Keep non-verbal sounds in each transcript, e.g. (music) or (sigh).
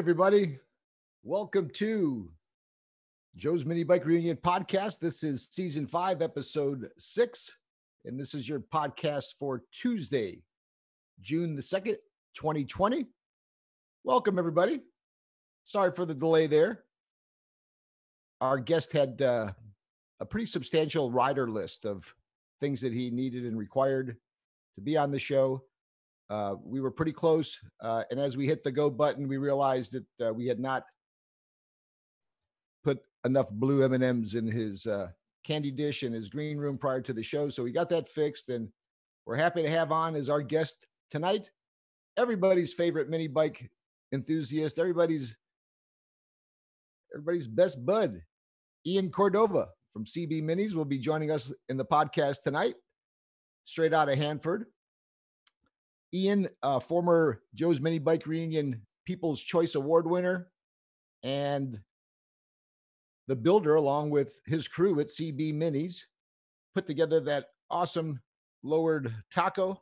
everybody. Welcome to Joe's Mini Bike Reunion podcast. This is season five, episode six, and this is your podcast for Tuesday, June the 2nd, 2020. Welcome, everybody. Sorry for the delay there. Our guest had uh, a pretty substantial rider list of things that he needed and required to be on the show. Uh, we were pretty close, uh, and as we hit the go button, we realized that uh, we had not put enough blue M and M's in his uh, candy dish in his green room prior to the show. So we got that fixed, and we're happy to have on as our guest tonight, everybody's favorite mini bike enthusiast, everybody's everybody's best bud, Ian Cordova from CB Minis will be joining us in the podcast tonight, straight out of Hanford. Ian, uh, former Joe's Mini Bike Reunion People's Choice Award winner, and the builder, along with his crew at CB Minis, put together that awesome lowered taco.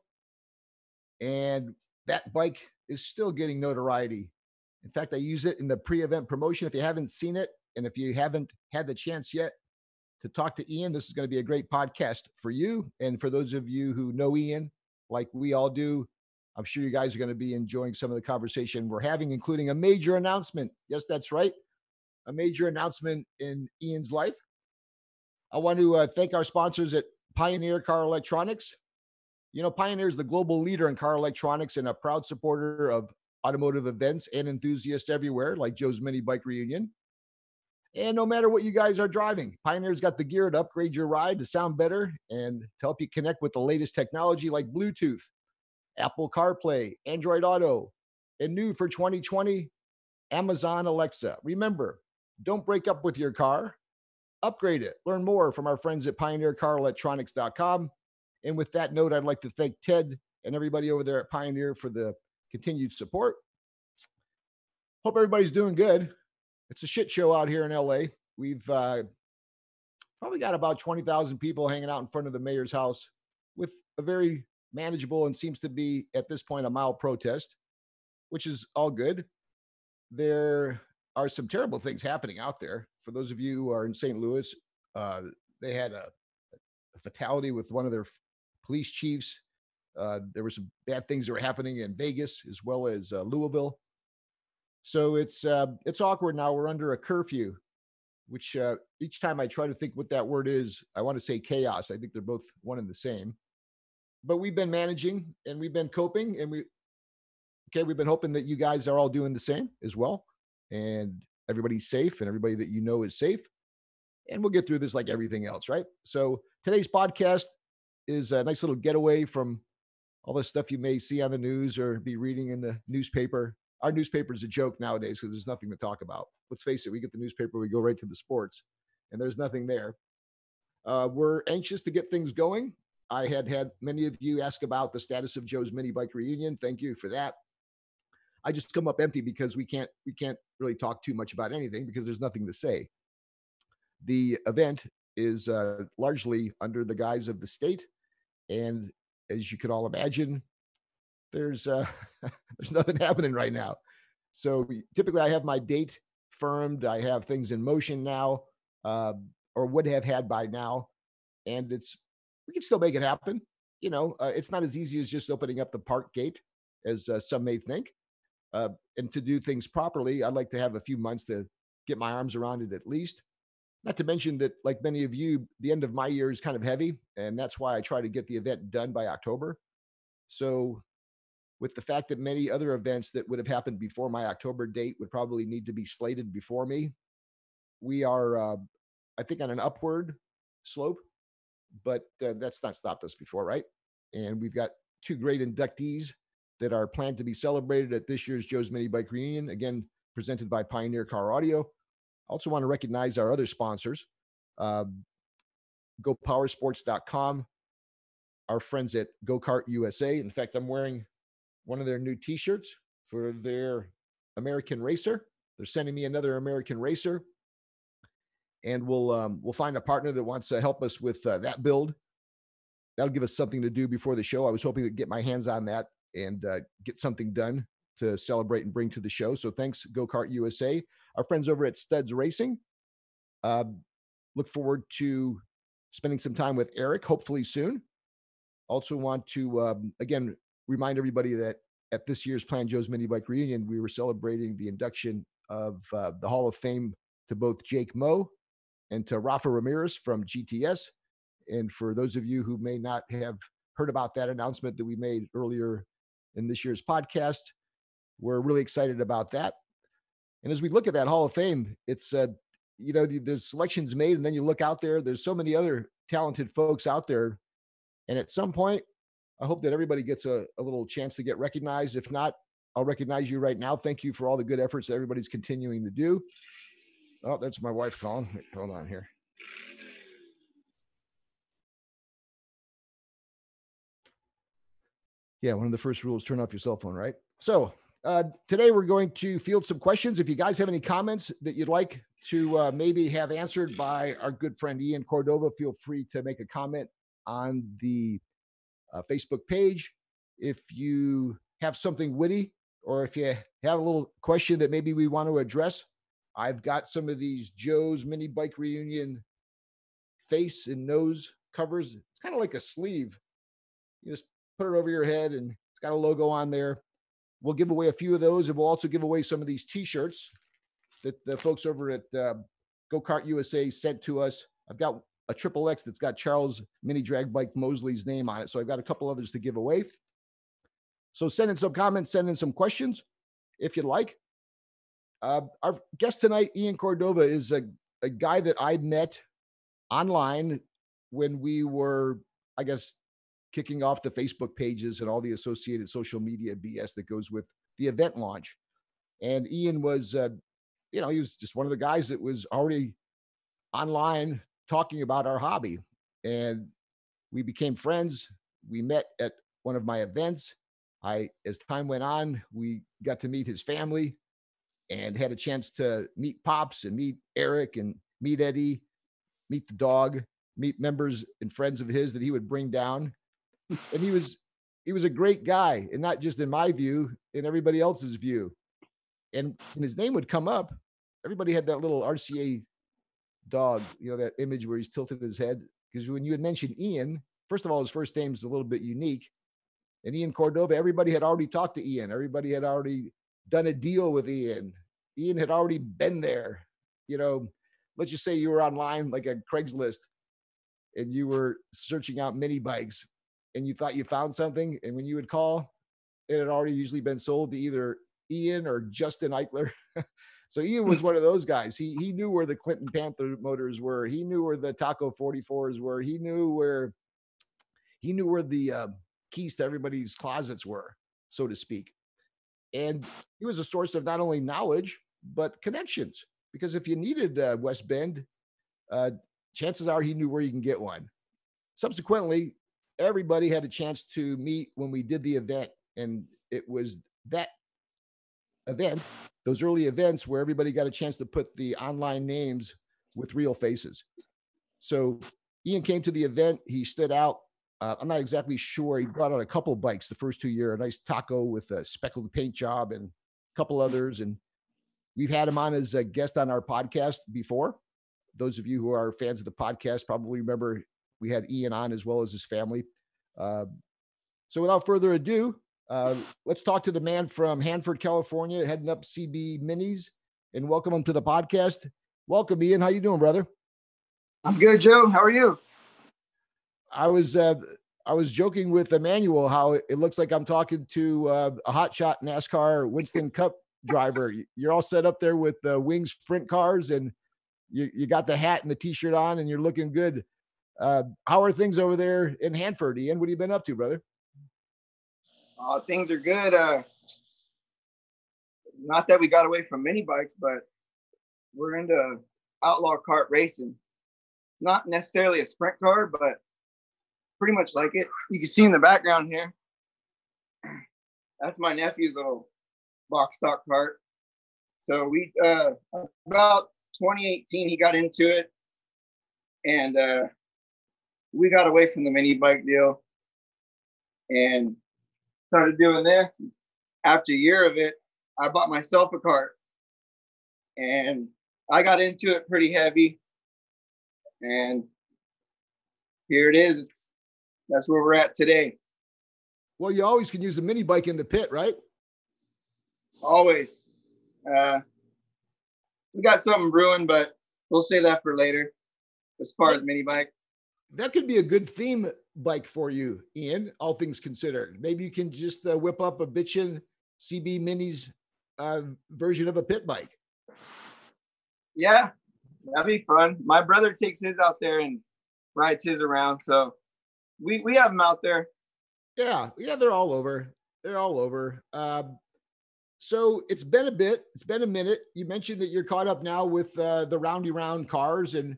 And that bike is still getting notoriety. In fact, I use it in the pre event promotion. If you haven't seen it, and if you haven't had the chance yet to talk to Ian, this is going to be a great podcast for you. And for those of you who know Ian, like we all do, I'm sure you guys are going to be enjoying some of the conversation we're having, including a major announcement. Yes, that's right. A major announcement in Ian's life. I want to uh, thank our sponsors at Pioneer Car Electronics. You know, Pioneer is the global leader in car electronics and a proud supporter of automotive events and enthusiasts everywhere, like Joe's Mini Bike Reunion. And no matter what you guys are driving, Pioneer's got the gear to upgrade your ride to sound better and to help you connect with the latest technology like Bluetooth, Apple CarPlay, Android Auto, and new for 2020, Amazon Alexa. Remember, don't break up with your car, upgrade it. Learn more from our friends at pioneercarelectronics.com. And with that note, I'd like to thank Ted and everybody over there at Pioneer for the continued support. Hope everybody's doing good. It's a shit show out here in LA. We've uh, probably got about 20,000 people hanging out in front of the mayor's house with a very manageable and seems to be at this point a mild protest, which is all good. There are some terrible things happening out there. For those of you who are in St. Louis, uh, they had a, a, fatality with one of their police chiefs. Uh, there were some bad things that were happening in Vegas as well as uh, Louisville. So it's uh, it's awkward now. We're under a curfew, which uh, each time I try to think what that word is, I want to say chaos. I think they're both one and the same but we've been managing and we've been coping and we okay we've been hoping that you guys are all doing the same as well and everybody's safe and everybody that you know is safe. And we'll get through this like everything else right? So today's podcast is a nice little getaway from all the stuff you may see on the news or be reading in the newspaper. Our newspaper is a joke nowadays because there's nothing to talk about. Let's face it we get the newspaper we go right to the sports and there's nothing there. Uh, we're anxious to get things going I had had many of you ask about the status of Joe's mini bike reunion. Thank you for that. I just come up empty because we can't we can't really talk too much about anything because there's nothing to say. The event is uh, largely under the guise of the state, and as you can all imagine, there's uh, (laughs) there's nothing happening right now. So typically, I have my date firmed. I have things in motion now, uh, or would have had by now, and it's we can still make it happen. You know, uh, it's not as easy as just opening up the park gate as uh, some may think. Uh, and to do things properly, I'd like to have a few months to get my arms around it at least. Not to mention that, like many of you, the end of my year is kind of heavy, and that's why I try to get the event done by October. So, with the fact that many other events that would have happened before my October date would probably need to be slated before me, we are, uh, I think, on an upward slope but uh, that's not stopped us before, right? And we've got two great inductees that are planned to be celebrated at this year's Joe's Mini Bike Reunion, again, presented by Pioneer Car Audio. I also want to recognize our other sponsors, uh, GoPowersports.com, our friends at Go Kart USA. In fact, I'm wearing one of their new t shirts for their American Racer. They're sending me another American Racer and we'll um, we'll find a partner that wants to help us with uh, that build. That'll give us something to do before the show. I was hoping to get my hands on that and uh, get something done to celebrate and bring to the show. So thanks, Go Kart USA, our friends over at Studs Racing. Uh, look forward to spending some time with Eric, hopefully soon. Also, want to um, again remind everybody that at this year's Plan Joe's Mini Bike Reunion, we were celebrating the induction of uh, the Hall of Fame to both Jake Moe and to Rafa Ramirez from GTS. And for those of you who may not have heard about that announcement that we made earlier in this year's podcast, we're really excited about that. And as we look at that Hall of Fame, it's uh, you know there's selections made, and then you look out there. There's so many other talented folks out there, and at some point, I hope that everybody gets a, a little chance to get recognized. If not, I'll recognize you right now. Thank you for all the good efforts that everybody's continuing to do. Oh, that's my wife calling. Hold on here. Yeah, one of the first rules turn off your cell phone, right? So, uh, today we're going to field some questions. If you guys have any comments that you'd like to uh, maybe have answered by our good friend Ian Cordova, feel free to make a comment on the uh, Facebook page. If you have something witty or if you have a little question that maybe we want to address, I've got some of these Joe's mini bike reunion face and nose covers. It's kind of like a sleeve. You just put it over your head and it's got a logo on there. We'll give away a few of those and we'll also give away some of these t-shirts that the folks over at uh, Go Kart USA sent to us. I've got a triple X that's got Charles Mini Drag Bike Mosley's name on it. So I've got a couple others to give away. So send in some comments, send in some questions if you'd like. Uh, our guest tonight, Ian Cordova, is a, a guy that I met online when we were, I guess, kicking off the Facebook pages and all the associated social media BS that goes with the event launch. And Ian was, uh, you know, he was just one of the guys that was already online talking about our hobby. And we became friends. We met at one of my events. I, as time went on, we got to meet his family and had a chance to meet Pops and meet Eric and meet Eddie, meet the dog, meet members and friends of his that he would bring down and he was he was a great guy, and not just in my view, in everybody else's view. And when his name would come up, everybody had that little RCA dog, you know, that image where he's tilted his head. Because when you had mentioned Ian, first of all, his first name's a little bit unique. And Ian Cordova, everybody had already talked to Ian. Everybody had already done a deal with Ian. Ian had already been there. You know, let's just say you were online like a Craigslist and you were searching out mini bikes and you thought you found something, and when you would call, it had already usually been sold to either Ian or Justin Eichler. (laughs) so Ian was one of those guys. He he knew where the Clinton Panther motors were. He knew where the Taco 44s were. He knew where he knew where the uh, keys to everybody's closets were, so to speak. And he was a source of not only knowledge but connections. Because if you needed uh, West Bend, uh, chances are he knew where you can get one. Subsequently, everybody had a chance to meet when we did the event. And it was that event, those early events where everybody got a chance to put the online names with real faces. So Ian came to the event. He stood out. Uh, I'm not exactly sure. He brought out a couple bikes the first two year, a nice taco with a speckled paint job and a couple others. And we've had him on as a guest on our podcast before. Those of you who are fans of the podcast probably remember we had Ian on as well as his family. Uh, so without further ado, uh, let's talk to the man from Hanford, California, heading up CB Minis, and welcome him to the podcast. Welcome, Ian. How you doing, brother? I'm good, Joe. How are you? I was uh, I was joking with Emmanuel how it looks like I'm talking to uh, a hotshot NASCAR Winston (laughs) Cup driver. You're all set up there with the wing sprint cars, and you you got the hat and the t-shirt on, and you're looking good. Uh, how are things over there in Hanford, Ian? What have you been up to, brother? Uh, things are good. Uh, not that we got away from mini bikes, but we're into outlaw kart racing. Not necessarily a sprint car, but pretty much like it. You can see in the background here. That's my nephew's little box stock cart. So we uh, about 2018 he got into it, and uh, we got away from the mini bike deal and started doing this. after a year of it, I bought myself a cart, and I got into it pretty heavy, and here it is. It's that's where we're at today. Well, you always can use a mini bike in the pit, right? Always. Uh, we got something brewing, but we'll save that for later. As far as mini bike, that could be a good theme bike for you, Ian. All things considered, maybe you can just uh, whip up a bitchin' CB Minis uh, version of a pit bike. Yeah, that'd be fun. My brother takes his out there and rides his around, so we we have them out there. Yeah, yeah, they're all over. They're all over. Um, so it's been a bit. It's been a minute. You mentioned that you're caught up now with uh, the roundy round cars, and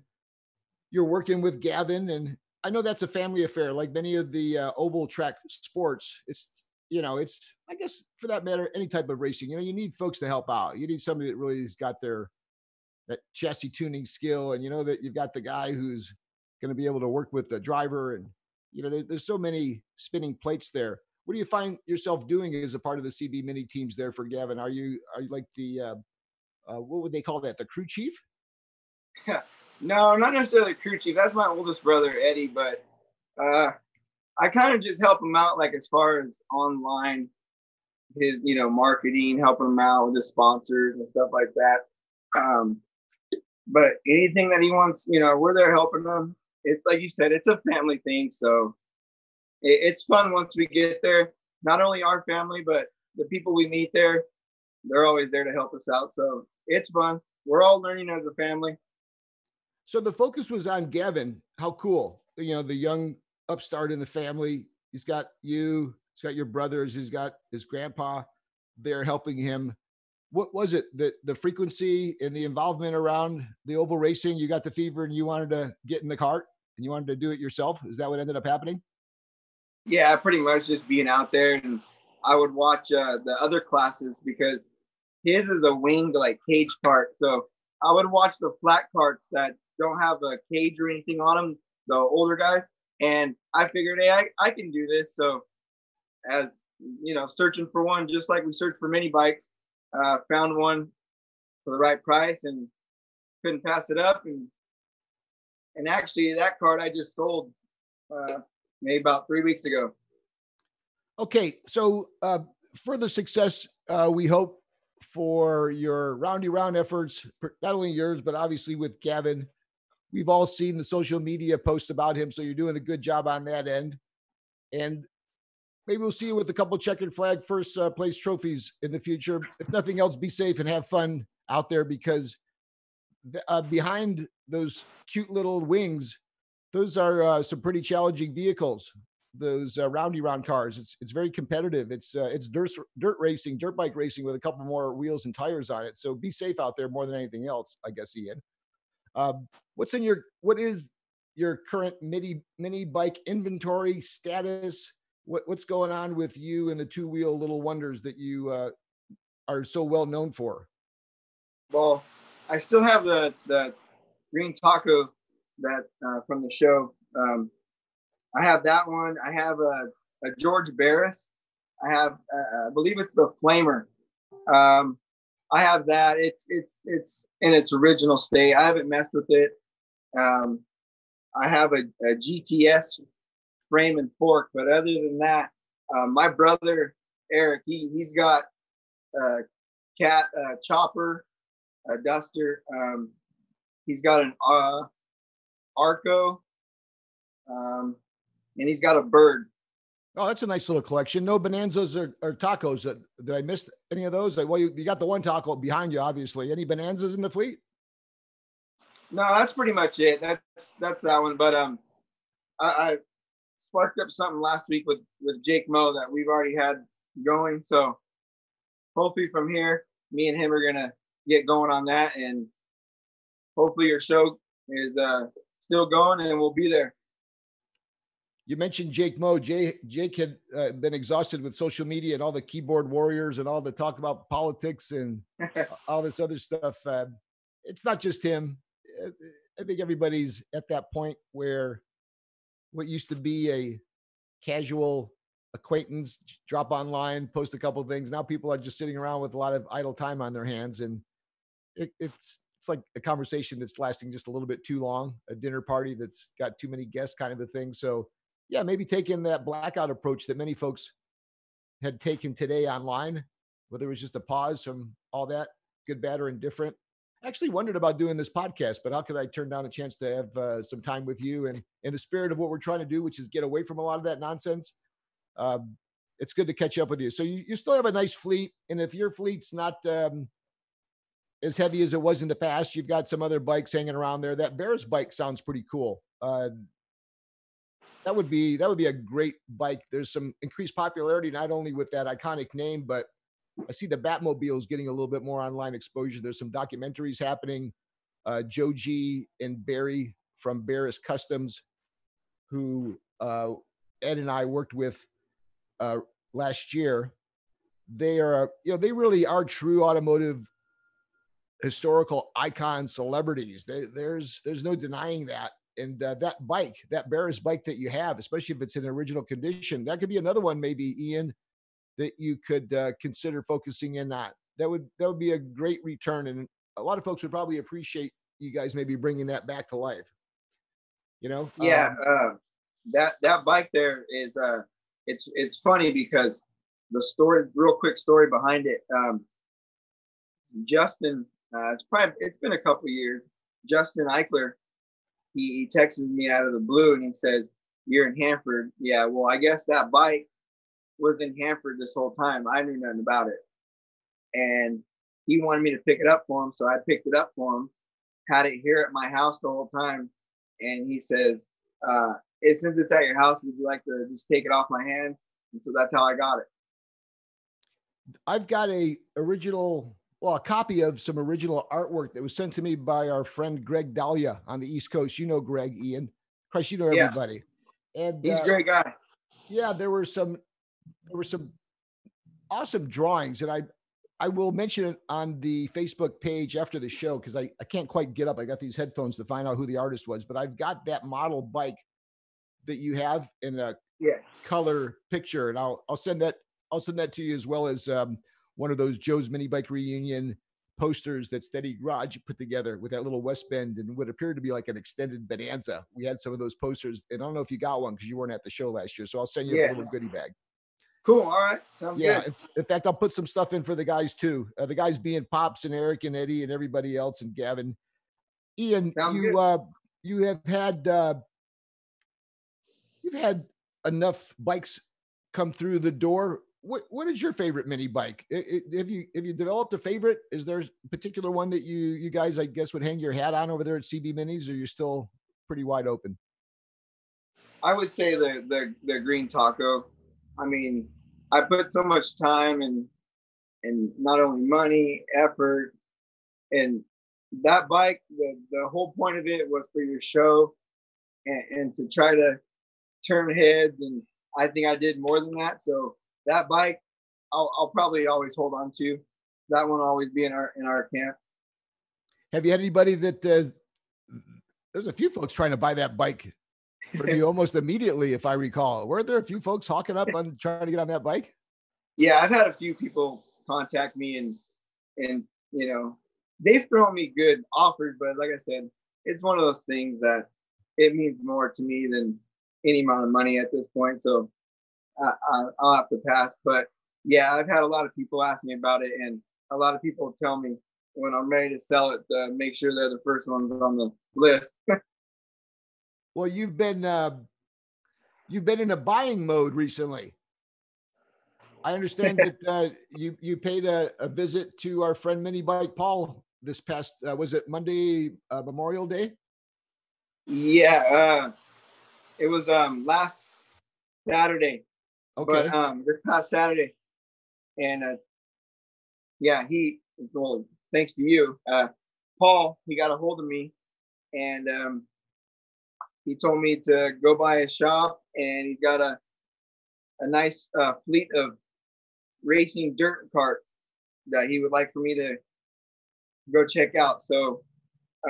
you're working with Gavin. And I know that's a family affair, like many of the uh, oval track sports. It's you know, it's I guess for that matter, any type of racing. You know, you need folks to help out. You need somebody that really has got their that chassis tuning skill, and you know that you've got the guy who's going to be able to work with the driver, and you know, there, there's so many spinning plates there what do you find yourself doing as a part of the CB mini teams there for Gavin? Are you are you like the uh, uh, what would they call that? The crew chief? Yeah. (laughs) No, not necessarily crew chief. That's my oldest brother Eddie, but uh, I kind of just help him out, like as far as online, his you know marketing, helping him out with his sponsors and stuff like that. Um, but anything that he wants, you know, we're there helping him. It's like you said, it's a family thing, so it's fun once we get there. Not only our family, but the people we meet there, they're always there to help us out. So it's fun. We're all learning as a family. So the focus was on Gavin. How cool. You know, the young upstart in the family. He's got you, he's got your brothers, he's got his grandpa there helping him. What was it that the frequency and the involvement around the oval racing? You got the fever and you wanted to get in the cart and you wanted to do it yourself. Is that what ended up happening? Yeah, pretty much just being out there, and I would watch uh, the other classes because his is a winged like cage cart. So I would watch the flat carts that don't have a cage or anything on them, the older guys, and I figured, hey, I, I can do this. So as you know, searching for one, just like we search for mini bikes, uh, found one for the right price and couldn't pass it up. And and actually, that card I just sold uh, maybe about three weeks ago. Okay, so uh, further success uh, we hope for your roundy round efforts, not only yours but obviously with Gavin. We've all seen the social media posts about him, so you're doing a good job on that end. And maybe we'll see you with a couple checkered flag first uh, place trophies in the future. If nothing else, be safe and have fun out there because uh, behind those cute little wings those are uh, some pretty challenging vehicles. Those uh, roundy round cars. It's it's very competitive. It's uh, it's dirt dirt racing, dirt bike racing with a couple more wheels and tires on it. So be safe out there more than anything else, I guess, Ian. Um, what's in your what is your current mini mini bike inventory status? What what's going on with you and the two wheel little wonders that you uh, are so well known for? Well, I still have the the green taco that uh, from the show. Um, I have that one. I have a, a George Barris. I have, uh, I believe it's the Flamer. Um, I have that. It's it's it's in its original state. I haven't messed with it. Um, I have a, a, GTS frame and fork, but other than that, uh, my brother Eric, he he's got a cat a chopper, a duster. Um, he's got an uh, Arco, um, and he's got a bird. Oh, that's a nice little collection. No bonanzas or, or tacos. That, did I miss any of those? Well, you, you got the one taco behind you, obviously. Any bonanzas in the fleet? No, that's pretty much it. That's that's that one. But um, I, I sparked up something last week with with Jake Mo that we've already had going. So hopefully from here, me and him are gonna get going on that, and hopefully your show is uh still going and we'll be there. You mentioned Jake Mo. Jay, Jake had uh, been exhausted with social media and all the keyboard warriors and all the talk about politics and (laughs) all this other stuff. Uh, it's not just him. I think everybody's at that point where what used to be a casual acquaintance, drop online, post a couple things. Now people are just sitting around with a lot of idle time on their hands, and it, it's it's like a conversation that's lasting just a little bit too long, a dinner party that's got too many guests, kind of a thing. So, yeah, maybe taking that blackout approach that many folks had taken today online, whether it was just a pause from all that, good, bad, or indifferent. Actually wondered about doing this podcast, but how could I turn down a chance to have uh, some time with you and in the spirit of what we're trying to do, which is get away from a lot of that nonsense? Um, it's good to catch up with you. So you, you still have a nice fleet, and if your fleet's not um, as heavy as it was in the past, you've got some other bikes hanging around there. That Barris bike sounds pretty cool. Uh, that would be that would be a great bike. There's some increased popularity not only with that iconic name, but I see the Batmobile is getting a little bit more online exposure. There's some documentaries happening. Uh, Joji and Barry from Barris Customs, who uh, Ed and I worked with uh, last year. They are, you know, they really are true automotive historical icon celebrities. They, there's there's no denying that. And uh, that bike, that Barris bike that you have, especially if it's in original condition, that could be another one, maybe Ian, that you could uh, consider focusing in on. That would that would be a great return, and a lot of folks would probably appreciate you guys maybe bringing that back to life. You know? Yeah, um, uh, that that bike there is uh, it's it's funny because the story, real quick story behind it. Um, Justin, uh, it's probably it's been a couple years. Justin Eichler, he, he texts me out of the blue and he says, "You're in Hanford." Yeah, well, I guess that bike was in Hanford this whole time. I knew nothing about it. And he wanted me to pick it up for him. So I picked it up for him, had it here at my house the whole time. And he says, uh, since it's at your house, would you like to just take it off my hands? And so that's how I got it. I've got a original, well, a copy of some original artwork that was sent to me by our friend Greg Dahlia on the East Coast. You know Greg, Ian. Christ, you know everybody. Yeah. And he's uh, a great guy. Yeah, there were some there were some awesome drawings, and I I will mention it on the Facebook page after the show because I, I can't quite get up. I got these headphones to find out who the artist was, but I've got that model bike that you have in a yeah. color picture, and I'll I'll send that I'll send that to you as well as um, one of those Joe's mini bike reunion posters that Steady Garage put together with that little West Bend and what appeared to be like an extended bonanza. We had some of those posters, and I don't know if you got one because you weren't at the show last year, so I'll send you yeah. a little goodie bag. Cool. All right. Sounds yeah. Good. In fact, I'll put some stuff in for the guys too. Uh, the guys being Pops and Eric and Eddie and everybody else and Gavin. Ian, Sounds you uh you have had uh you've had enough bikes come through the door. What what is your favorite mini bike? It, it, have you have you developed a favorite? Is there a particular one that you you guys I guess would hang your hat on over there at CB Minis, or you're still pretty wide open? I would say the the the green taco. I mean, I put so much time and and not only money, effort, and that bike. The the whole point of it was for your show, and, and to try to turn heads. And I think I did more than that. So that bike, I'll I'll probably always hold on to. That one will always be in our in our camp. Have you had anybody that uh, there's a few folks trying to buy that bike for you almost immediately, if I recall. Were there a few folks hawking up on trying to get on that bike? Yeah, I've had a few people contact me and and you know they've thrown me good offers, but like I said, it's one of those things that it means more to me than any amount of money at this point. So I, i'll have to pass. But yeah, I've had a lot of people ask me about it, and a lot of people tell me when I'm ready to sell it to make sure they're the first ones on the list. (laughs) Well, you've been uh, you've been in a buying mode recently. I understand (laughs) that uh, you you paid a, a, visit to our friend Mini Bike Paul this past uh, was it Monday uh, Memorial Day? Yeah, uh, it was um last Saturday. Okay. But, um, this past Saturday, and uh, yeah, he well, thanks to you, uh, Paul, he got a hold of me, and um, he told me to go by his shop and he's got a a nice uh, fleet of racing dirt carts that he would like for me to go check out. So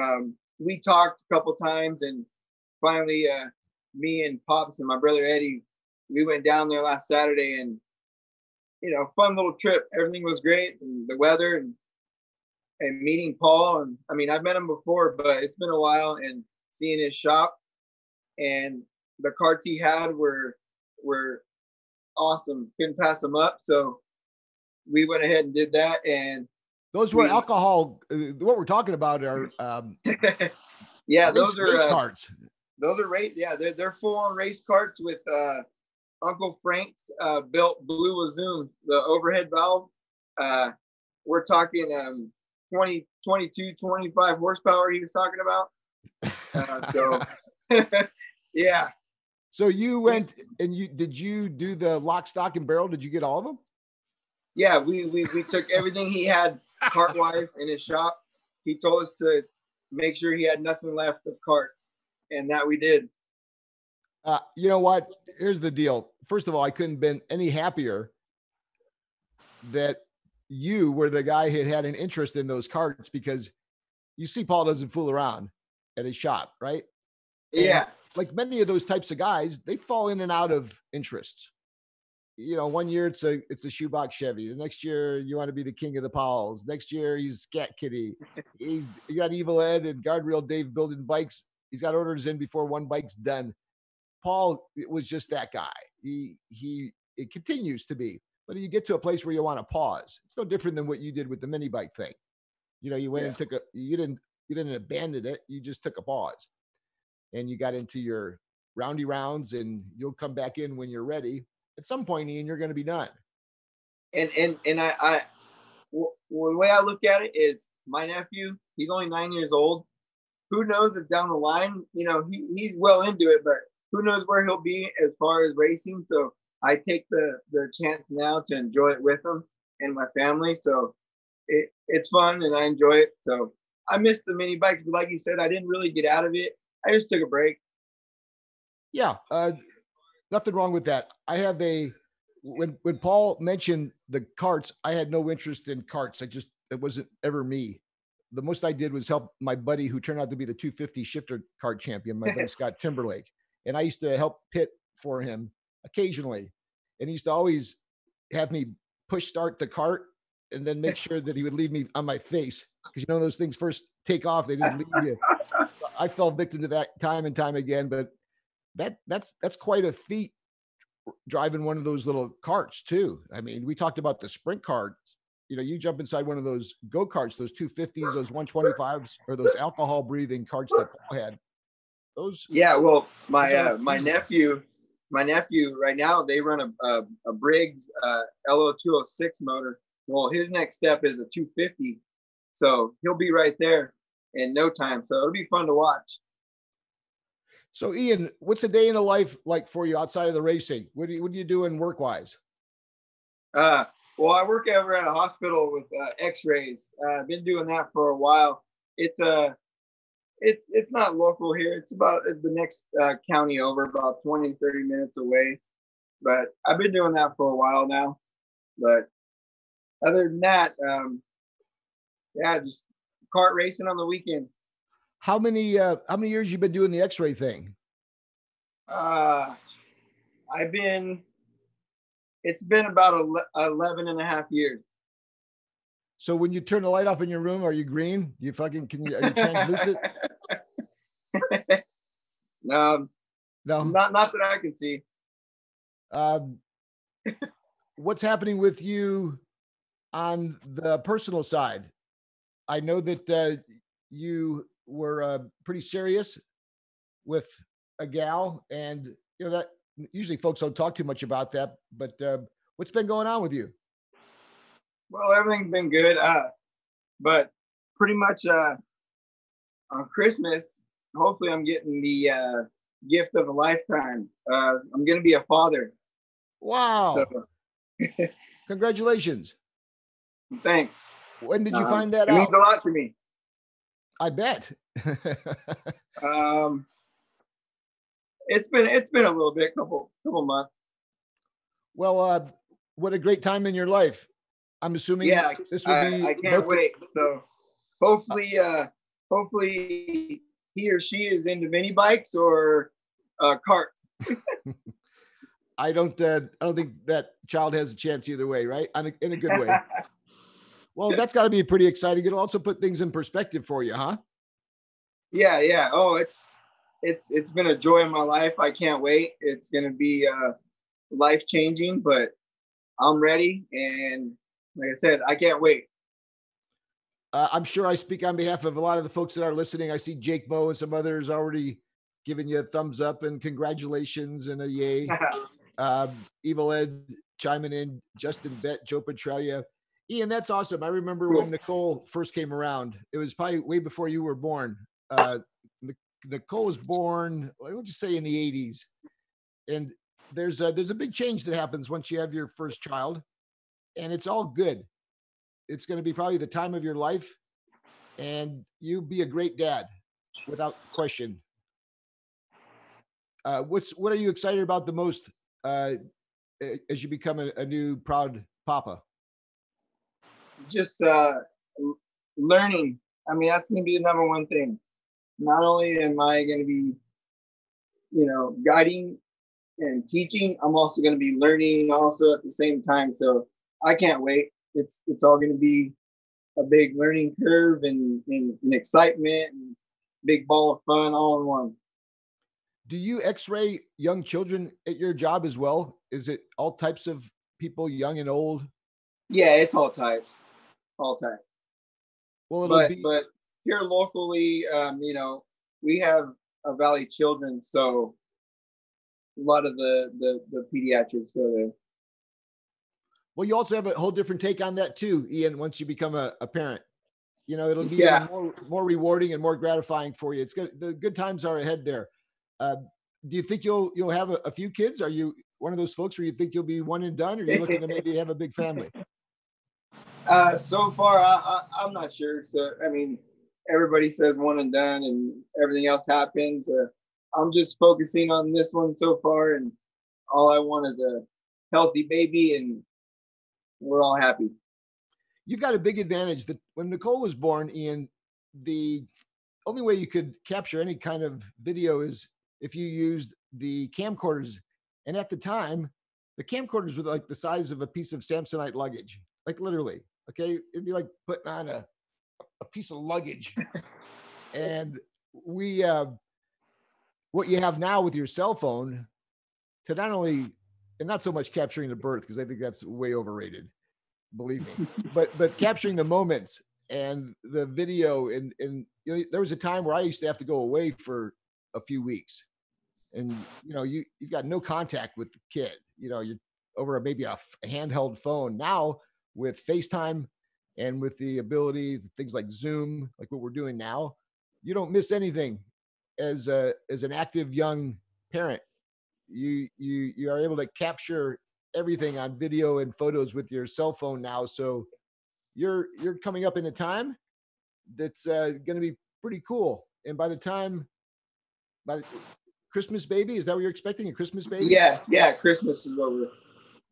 um, we talked a couple times and finally uh, me and Pops and my brother Eddie we went down there last Saturday and you know, fun little trip. Everything was great and the weather and and meeting Paul and I mean I've met him before, but it's been a while and seeing his shop and the cards he had were were awesome. Couldn't pass them up. So we went ahead and did that and those were we, alcohol uh, what we're talking about are (laughs) um (laughs) yeah race, those are race uh, carts those are race yeah they're, they're full on race carts with uh uncle frank's uh built blue Azoom, the overhead valve uh we're talking um 20 22 25 horsepower he was talking about (laughs) uh, so yeah so you went and you did you do the lock stock and barrel did you get all of them yeah we we, we took everything he had cart wise in his shop. He told us to make sure he had nothing left of carts, and that we did. Uh, you know what? Here's the deal. First of all, I couldn't been any happier that you were the guy who had an interest in those carts because you see Paul doesn't fool around at his shop, right? Yeah. And like many of those types of guys, they fall in and out of interests you know, one year it's a it's a shoebox Chevy. The next year you want to be the king of the Pauls. Next year he's Scat Kitty. (laughs) He's he got Evil Ed and Guardrail Dave building bikes. He's got orders in before one bike's done. Paul was just that guy. He he it continues to be. But you get to a place where you want to pause. It's no different than what you did with the mini bike thing. You know, you went yeah. and took a you didn't you didn't abandon it. You just took a pause, and you got into your roundy rounds, and you'll come back in when you're ready at some point, Ian, you're going to be done. And and and I, I well, the way I look at it is my nephew. He's only nine years old. Who knows if down the line, you know, he, he's well into it, but who knows where he'll be as far as racing. So I take the the chance now to enjoy it with him and my family. So it, it's fun and I enjoy it. So I miss the mini bikes, but like you said, I didn't really get out of it. I just took a break. Yeah, uh, nothing wrong with that. I have a when when Paul mentioned the carts, I had no interest in carts. I just it wasn't ever me. The most I did was help my buddy who turned out to be the 250 shifter cart champion, my buddy (laughs) Scott Timberlake. And I used to help pit for him occasionally. And he used to always have me push start the cart and then make (laughs) sure that he would leave me on my face. Because you know those things first take off, they just leave you. (laughs) I fell victim to that time and time again, but that that's that's quite a feat driving one of those little carts too. I mean, we talked about the sprint carts. You know, you jump inside one of those go karts, those 250s, those 125s, or those alcohol breathing carts that Paul had. Those. Yeah, well, my uh, my nephew, my nephew, right now they run a a, a Briggs uh, LO206 motor. Well, his next step is a 250, so he'll be right there in no time. So it'll be fun to watch. So, Ian, what's a day in a life like for you outside of the racing? What do you what are you doing work wise? Uh, well, I work over at a hospital with uh, X-rays. Uh, I've been doing that for a while. It's a uh, it's it's not local here. It's about uh, the next uh, county over, about 20, 30 minutes away. But I've been doing that for a while now. But other than that, um, yeah, just kart racing on the weekends. How many uh, how many years you been doing the X-ray thing? Uh, I've been. It's been about 11 and a half years. So when you turn the light off in your room, are you green? Do you fucking can you are you translucent? (laughs) no, no, not not that I can see. Um, what's happening with you on the personal side? I know that uh, you were uh, pretty serious with a gal, and you know that usually folks don't talk too much about that. But uh, what's been going on with you? Well, everything's been good, uh, but pretty much uh, on Christmas, hopefully, I'm getting the uh, gift of a lifetime. Uh, I'm going to be a father. Wow! So, (laughs) Congratulations. Thanks. When did you um, find that it out? It means a lot to me. I bet. (laughs) um, it's been it's been a little bit, couple couple months. Well, uh, what a great time in your life. I'm assuming yeah, this will be. I can't wait. So hopefully, uh, hopefully he or she is into mini bikes or uh, carts. (laughs) I don't. Uh, I don't think that child has a chance either way, right? In a, in a good way. (laughs) well, that's got to be pretty exciting. It'll also put things in perspective for you, huh? Yeah, yeah. Oh, it's it's it's been a joy in my life. I can't wait. It's gonna be uh, life changing, but I'm ready, and like I said, I can't wait. Uh, I'm sure I speak on behalf of a lot of the folks that are listening. I see Jake Moe and some others already giving you a thumbs up and congratulations and a yay. (laughs) um, Evil Ed chiming in, Justin Bett, Joe Petralia. Ian, that's awesome. I remember cool. when Nicole first came around. It was probably way before you were born. Uh, Nicole was born, let's just say in the 80s. And there's a, there's a big change that happens once you have your first child, and it's all good. It's going to be probably the time of your life, and you be a great dad without question. Uh, what's what are you excited about the most uh, as you become a, a new proud papa? Just uh, learning. I mean, that's going to be the number one thing. Not only am I going to be, you know, guiding and teaching, I'm also going to be learning also at the same time. So I can't wait. It's it's all going to be a big learning curve and, and, and excitement and big ball of fun all in one do you x-ray young children at your job as well is it all types of people young and old yeah it's all types all time. well but be- but here locally um you know we have a valley children so a lot of the the, the pediatrics go there well you also have a whole different take on that too ian once you become a, a parent you know it'll be yeah. more more rewarding and more gratifying for you it's good the good times are ahead there uh, do you think you'll you'll have a, a, few kids? Are you one of those folks where you think you'll be one and done, or you looking to (laughs) maybe have a big family? Uh, so far, I, I, am not sure. So I mean, everybody says one and done, and everything else happens. Uh, I'm just focusing on this one so far, and all I want is a healthy baby, and we're all happy. You've got a big advantage that when Nicole was born, Ian, the only way you could capture any kind of video is if you used the camcorders. And at the time, the camcorders were like the size of a piece of Samsonite luggage, like literally. Okay. It'd be like putting on a, a piece of luggage. (laughs) and we, uh, what you have now with your cell phone to not only, and not so much capturing the birth, because I think that's way overrated, believe me, (laughs) but, but capturing the moments and the video. And, and you know, there was a time where I used to have to go away for a few weeks and you know you you've got no contact with the kid you know you're over a, maybe a, a handheld phone now with facetime and with the ability things like zoom like what we're doing now you don't miss anything as a as an active young parent you you you are able to capture everything on video and photos with your cell phone now so you're you're coming up in a time that's uh, going to be pretty cool and by the time by the, Christmas baby? Is that what you're expecting? A Christmas baby? Yeah, yeah. Christmas is we're.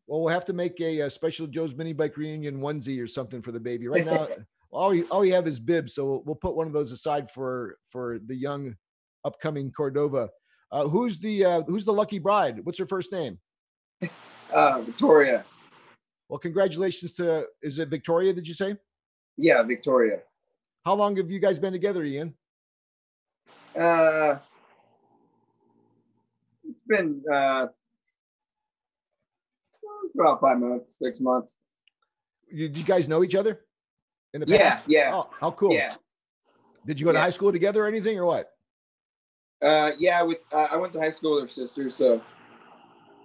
Well, we'll have to make a, a special Joe's mini bike reunion onesie or something for the baby. Right now, (laughs) all we all we have is bibs, so we'll, we'll, put one of those aside for for the young, upcoming Cordova. Uh, who's the uh, who's the lucky bride? What's her first name? (laughs) Uh, Victoria. Well, congratulations to is it Victoria? Did you say? Yeah, Victoria. How long have you guys been together, Ian? Uh, it's been uh, about five months, six months. Did you guys know each other in the past? Yeah, yeah. Oh, how cool! Yeah. Did you go to high school together or anything, or what? Uh, yeah, with uh, I went to high school with her sister, so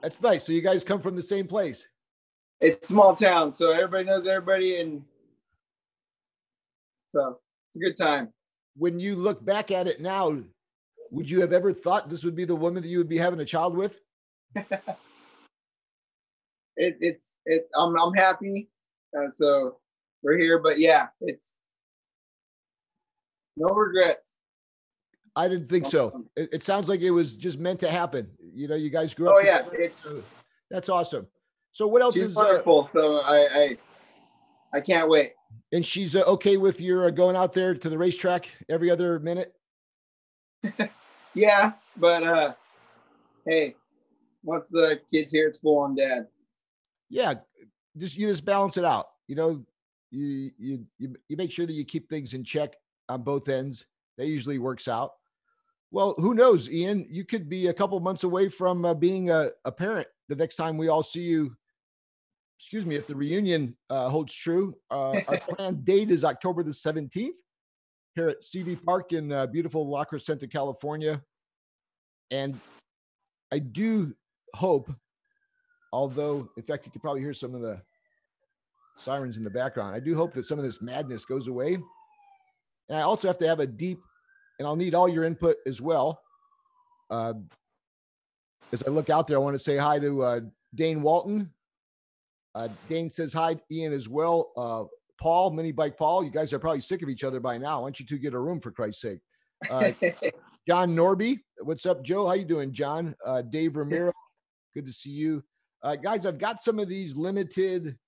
that's nice. So you guys come from the same place. It's small town, so everybody knows everybody, and so it's a good time. When you look back at it now, would you have ever thought this would be the woman that you would be having a child with? (laughs) it, it's it. I'm I'm happy. Uh, so we're here, but yeah, it's no regrets. I didn't think so. It, it, sounds like it was just meant to happen. You know, you guys grew up. Oh yeah, it's that's awesome. So what else she's is uh, wonderful? Uh, so I, I I can't wait. And she's uh, okay with your uh, going out there to the racetrack every other minute. (laughs) yeah, but uh, hey, once the kids here, it's full on dad. Yeah, just you just balance it out. You know, you you you you make sure that you keep things in check on both ends. That usually works out. Well, who knows, Ian? You could be a couple months away from uh, being a, a, parent the next time we all see you. Excuse me, if the reunion uh, holds true. Uh, our (laughs) planned date is October the 17th here at CV Park in uh, beautiful La Crescenta, California. And I do hope, although, in fact, you could probably hear some of the sirens in the background. I do hope that some of this madness goes away. And I also have to have a deep, and I'll need all your input as well. Uh, as I look out there, I want to say hi to uh, Dane Walton. Uh, Dane says hi, Ian, as well. Uh, Paul, Mini Bike Paul, you guys are probably sick of each other by now. Why don't you two get a room for Christ's sake? Uh, (laughs) John Norby, what's up, Joe? How you doing, John? Uh, Dave Ramiro, good to see you. Uh, guys, I've got some of these limited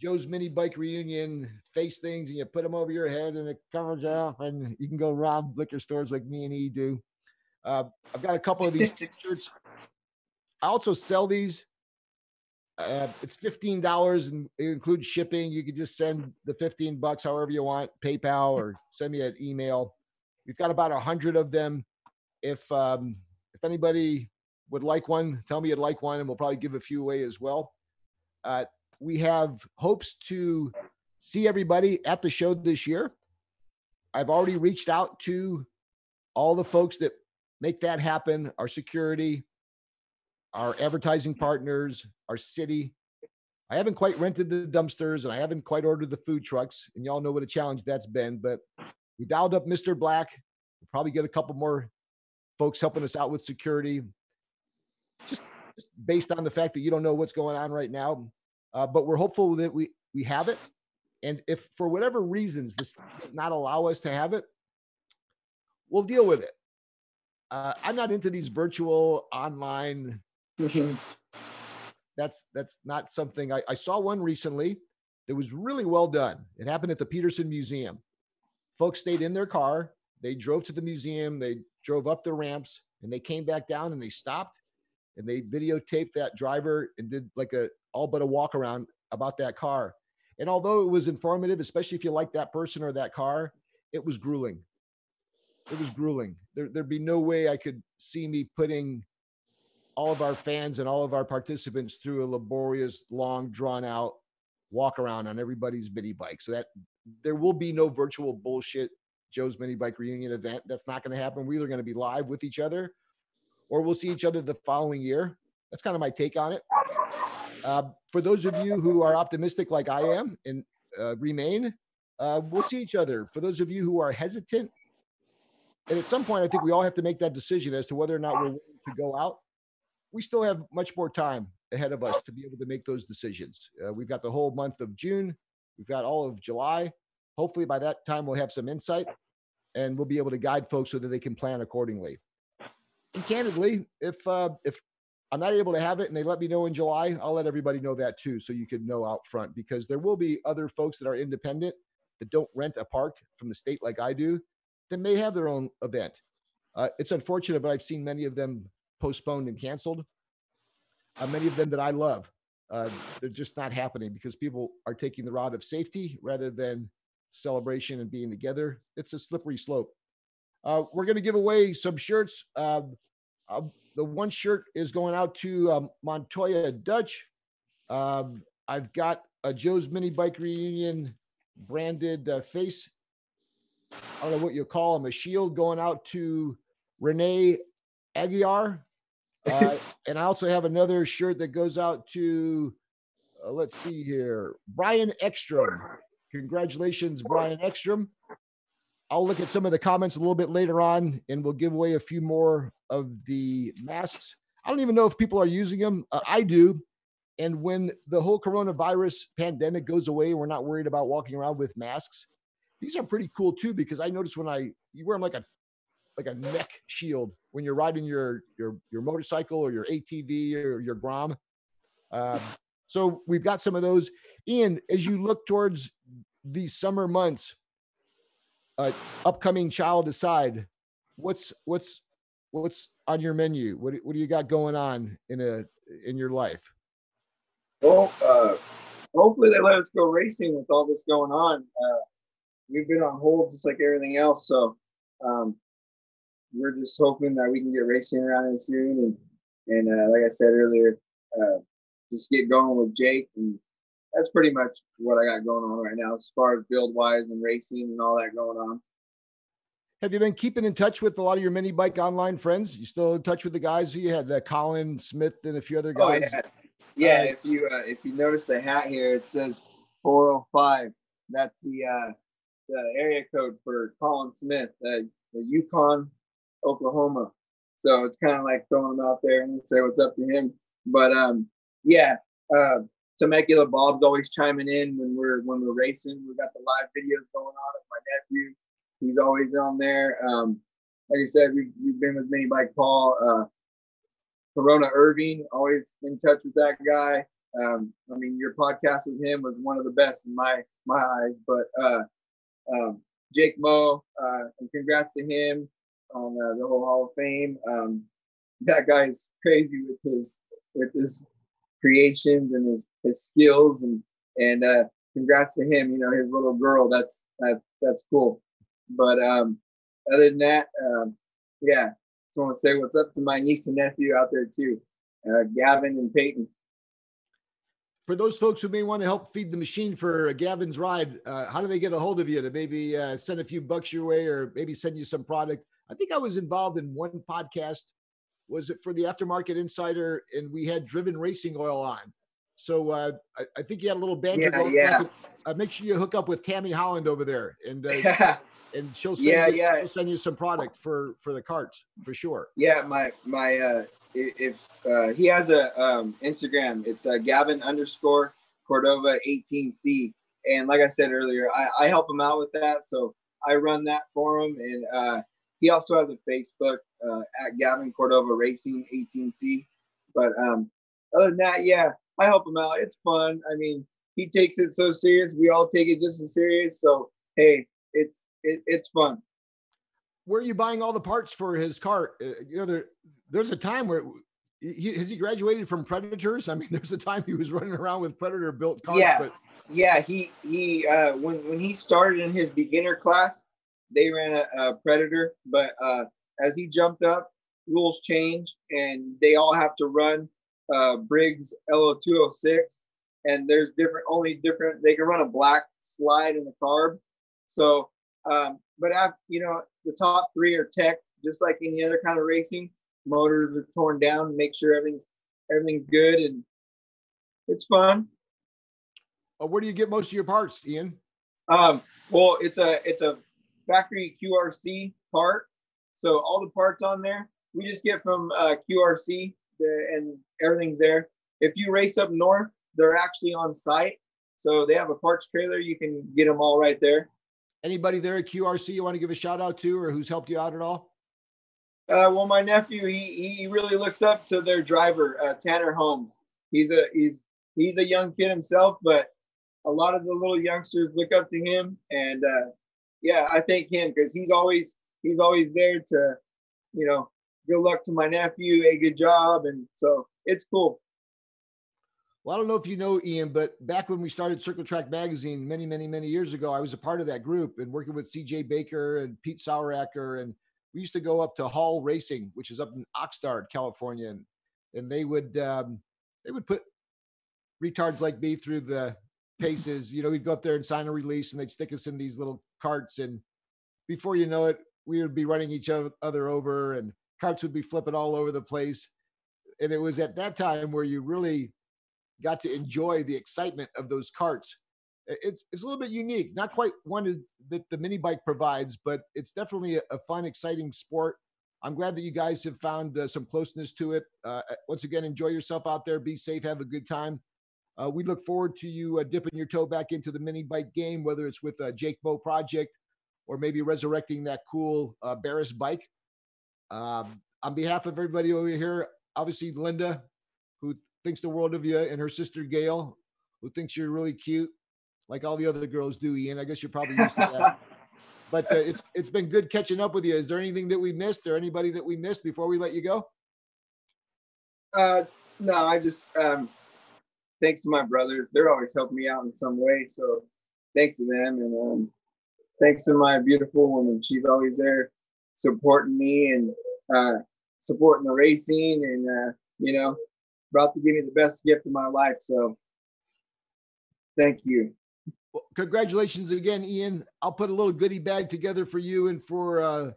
Joe's Mini Bike Reunion face things, and you put them over your head, and it covers up, and you can go rob liquor stores like me and E do. Uh, I've got a couple of these (laughs) t-shirts. I also sell these uh, it's fifteen dollars and it includes shipping. You could just send the fifteen bucks however you want, PayPal or send me an email. We've got about a hundred of them. If um, if anybody would like one, tell me you'd like one, and we'll probably give a few away as well. Uh, we have hopes to see everybody at the show this year. I've already reached out to all the folks that make that happen, our security, our advertising partners, our city. I haven't quite rented the dumpsters and I haven't quite ordered the food trucks. And y'all know what a challenge that's been. But we dialed up Mr. Black. We'll probably get a couple more folks helping us out with security. Just, just based on the fact that you don't know what's going on right now. Uh, but we're hopeful that we we have it. And if for whatever reasons this does not allow us to have it, we'll deal with it. Uh, I'm not into these virtual online Mm-hmm. That's that's not something I, I saw one recently that was really well done. It happened at the Peterson Museum. Folks stayed in their car. They drove to the museum. They drove up the ramps and they came back down and they stopped and they videotaped that driver and did like a all but a walk around about that car. And although it was informative, especially if you like that person or that car, it was grueling. It was grueling. There, there'd be no way I could see me putting all of our fans and all of our participants through a laborious, long, drawn out walk around on everybody's mini bike. So that there will be no virtual bullshit Joe's mini bike reunion event. That's not going to happen. We're either going to be live with each other or we'll see each other the following year. That's kind of my take on it. Uh, for those of you who are optimistic like I am and uh, remain, uh, we'll see each other. For those of you who are hesitant, and at some point, I think we all have to make that decision as to whether or not we're willing to go out we still have much more time ahead of us to be able to make those decisions. Uh, we've got the whole month of June, we've got all of July. Hopefully, by that time, we'll have some insight and we'll be able to guide folks so that they can plan accordingly. And candidly, if uh, if I'm not able to have it and they let me know in July, I'll let everybody know that too, so you can know out front because there will be other folks that are independent that don't rent a park from the state like I do that may have their own event. Uh, it's unfortunate, but I've seen many of them postponed and canceled. Uh, many of them that I love, uh, they're just not happening because people are taking the route of safety rather than celebration and being together. It's a slippery slope. Uh, we're going to give away some shirts. Um, uh, the one shirt is going out to um, Montoya Dutch. Um, I've got a Joe's Mini Bike Reunion branded uh, face. I don't know what you call them, a shield going out to Renee Aguiar. (laughs) Uh, and I also have another shirt that goes out to, uh, let's see here, Brian Ekstrom. Congratulations, Brian Ekstrom. I'll look at some of the comments a little bit later on and we'll give away a few more of the masks. I don't even know if people are using them. Uh, I do. And when the whole coronavirus pandemic goes away, we're not worried about walking around with masks. These are pretty cool too, because I notice when I you wear them like a like a neck shield when you're riding your your your motorcycle or your ATV or your Grom. Um, so we've got some of those. Ian, as you look towards these summer months, uh, upcoming child aside, what's what's what's on your menu? What what do you got going on in a in your life? Well, uh, hopefully they let us go racing with all this going on. Uh, we've been on hold just like everything else, so um, we're just hoping that we can get racing around soon. And and uh, like I said earlier, uh, just get going with Jake, and that's pretty much what I got going on right now as far as build wise and racing and all that going on. Have you been keeping in touch with a lot of your mini bike online friends? You still in touch with the guys? You had uh, Colin Smith and a few other guys. Oh, yeah, yeah. Uh, if you uh, if you notice the hat here, it says 405. That's the uh, the area code for Colin Smith, uh, the Yukon, Oklahoma. So it's kind of like throwing him out there and say what's up to him. But um, yeah, uh, Temecula Bob's always chiming in when we're when we're racing. We got the live videos going on of my nephew He's always on there. Um, like I said, we've, we've been with Mini Bike Paul. Uh, Corona Irving, always in touch with that guy. Um, I mean, your podcast with him was one of the best in my my eyes. But uh, um, Jake Moe, uh, and congrats to him on uh, the whole Hall of Fame. Um, that guy's crazy with his with his creations and his his skills and and uh, congrats to him. You know, his little girl. That's that, that's cool. But um, other than that, um, yeah, just want to say what's up to my niece and nephew out there too, uh, Gavin and Peyton. For those folks who may want to help feed the machine for Gavin's ride, uh, how do they get a hold of you to maybe uh, send a few bucks your way or maybe send you some product? I think I was involved in one podcast. Was it for the Aftermarket Insider? And we had driven racing oil on. So uh, I, I, think you had a little banter yeah, going. Yeah. Uh, make sure you hook up with Tammy Holland over there, and uh, (laughs) and she'll send yeah, you, yeah. she'll send you some product for for the carts for sure. Yeah, my my uh if uh he has a um Instagram, it's uh Gavin underscore Cordova 18C. And like I said earlier, I, I help him out with that. So I run that for him. And uh he also has a Facebook uh, at Gavin Cordova Racing 18C. But um other than that, yeah, I help him out. It's fun. I mean, he takes it so serious. We all take it just as serious. So hey, it's it, it's fun. Where are you buying all the parts for his car? Uh, you know, there there's a time where he, has he graduated from Predators? I mean, (laughs) there's a time he was running around with Predator built cars. Yeah, but yeah. He he uh, when when he started in his beginner class, they ran a, a Predator, but uh, as he jumped up, rules change and they all have to run uh, Briggs LO206, and there's different only different. They can run a black slide in the carb, so um, but after, you know, the top three are tech, just like any other kind of racing. Motors are torn down, make sure everything's everything's good, and it's fun. Uh, where do you get most of your parts, Ian? Um, well, it's a it's a factory QRC part, so all the parts on there we just get from uh, QRC, the, and everything's there. If you race up north, they're actually on site, so they have a parts trailer. You can get them all right there. Anybody there at QRC you want to give a shout out to or who's helped you out at all? Uh, well, my nephew, he he really looks up to their driver, uh, Tanner Holmes. He's a he's he's a young kid himself, but a lot of the little youngsters look up to him, and uh, yeah, I thank him because he's always he's always there to, you know, good luck to my nephew, a good job, and so it's cool. Well, I don't know if you know Ian, but back when we started Circle Track Magazine many, many, many years ago, I was a part of that group and working with CJ Baker and Pete Saueracker. And we used to go up to Hall Racing, which is up in Oxnard, California. And, and they would um, they would put retards like me through the paces. You know, we'd go up there and sign a release and they'd stick us in these little carts. And before you know it, we would be running each other over and carts would be flipping all over the place. And it was at that time where you really got to enjoy the excitement of those carts. It's, it's a little bit unique, not quite one that the mini bike provides, but it's definitely a, a fun, exciting sport. I'm glad that you guys have found uh, some closeness to it. Uh, uh, once again, enjoy yourself out there. Be safe. Have a good time. Uh, we look forward to you uh, dipping your toe back into the mini bike game, whether it's with a Jake Moe project or maybe resurrecting that cool uh, Barris bike. Um, on behalf of everybody over here, obviously Linda, who thinks the world of you, and her sister Gail, who thinks you're really cute, like all the other girls do. Ian, I guess you're probably used to that. (laughs) but uh, it's it's been good catching up with you. Is there anything that we missed, or anybody that we missed before we let you go? Uh, no, I just um, thanks to my brothers. They're always helping me out in some way. So thanks to them, and um, thanks to my beautiful woman. She's always there supporting me and uh, supporting the racing, and uh, you know, about to give me the best gift of my life. So thank you. Well, congratulations again, Ian. I'll put a little goodie bag together for you and for uh,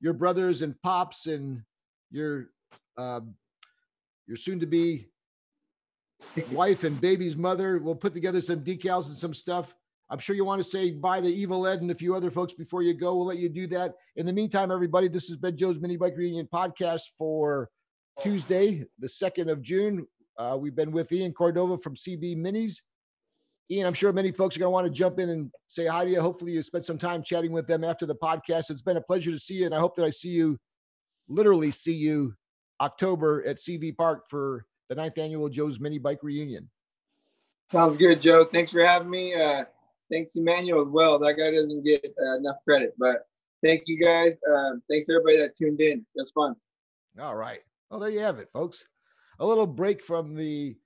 your brothers and pops and your uh, your soon to be (laughs) wife and baby's mother. We'll put together some decals and some stuff. I'm sure you want to say bye to Evil Ed and a few other folks before you go. We'll let you do that. In the meantime, everybody, this has been Joe's Mini Bike Reunion podcast for Tuesday, the 2nd of June. Uh, we've been with Ian Cordova from CB Minis. Ian, I'm sure many folks are going to want to jump in and say hi to you. Hopefully, you spent some time chatting with them after the podcast. It's been a pleasure to see you, and I hope that I see you, literally see you, October at CV Park for the ninth annual Joe's Mini Bike Reunion. Sounds good, Joe. Thanks for having me. Uh, thanks, Emmanuel, as well. That guy doesn't get uh, enough credit, but thank you guys. Uh, thanks everybody that tuned in. Was fun. All right. Well, there you have it, folks. A little break from the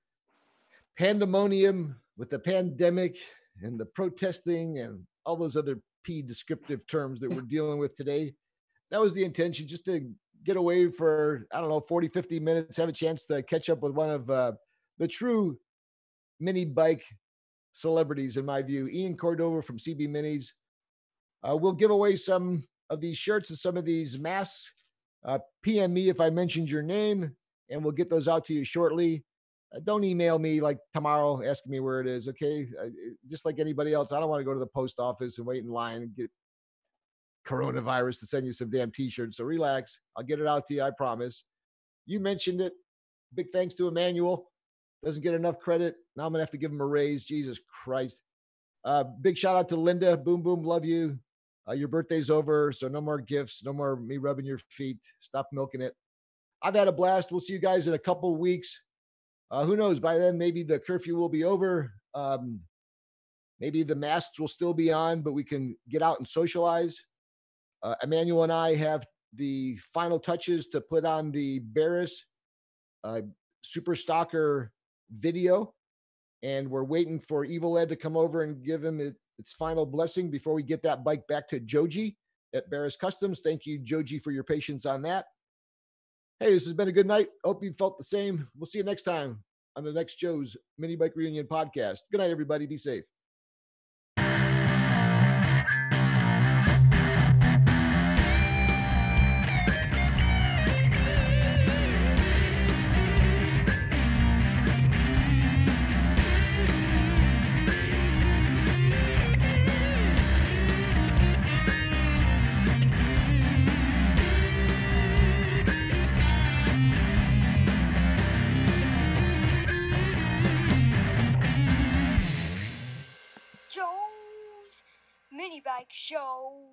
pandemonium with the pandemic and the protesting and all those other P descriptive terms that we're dealing with today. That was the intention, just to get away for, I don't know, 40, 50 minutes, have a chance to catch up with one of uh, the true mini bike celebrities, in my view, Ian Cordova from CB Minis. Uh, we'll give away some of these shirts and some of these masks. Uh, PM me if I mentioned your name, and we'll get those out to you shortly. Uh, don't email me like tomorrow asking me where it is. Okay, uh, just like anybody else, I don't want to go to the post office and wait in line and get coronavirus to send you some damn t-shirts. So relax. I'll get it out to you. I promise. You mentioned it. Big thanks to Emmanuel. Doesn't get enough credit. Now I'm gonna have to give him a raise. Jesus Christ. Uh, big shout out to Linda. Boom boom. Love you. Uh, your birthday's over, so no more gifts. No more me rubbing your feet. Stop milking it. I've had a blast. We'll see you guys in a couple weeks. Uh, who knows? By then, maybe the curfew will be over. Um, maybe the masks will still be on, but we can get out and socialize. Uh, Emmanuel and I have the final touches to put on the Barris uh, Super Stalker video, and we're waiting for Evil Ed to come over and give him it, its final blessing before we get that bike back to Joji at Barris Customs. Thank you, Joji, for your patience on that. Hey, this has been a good night. Hope you felt the same. We'll see you next time on the next Joe's Mini Bike Reunion podcast. Good night, everybody. Be safe. Show.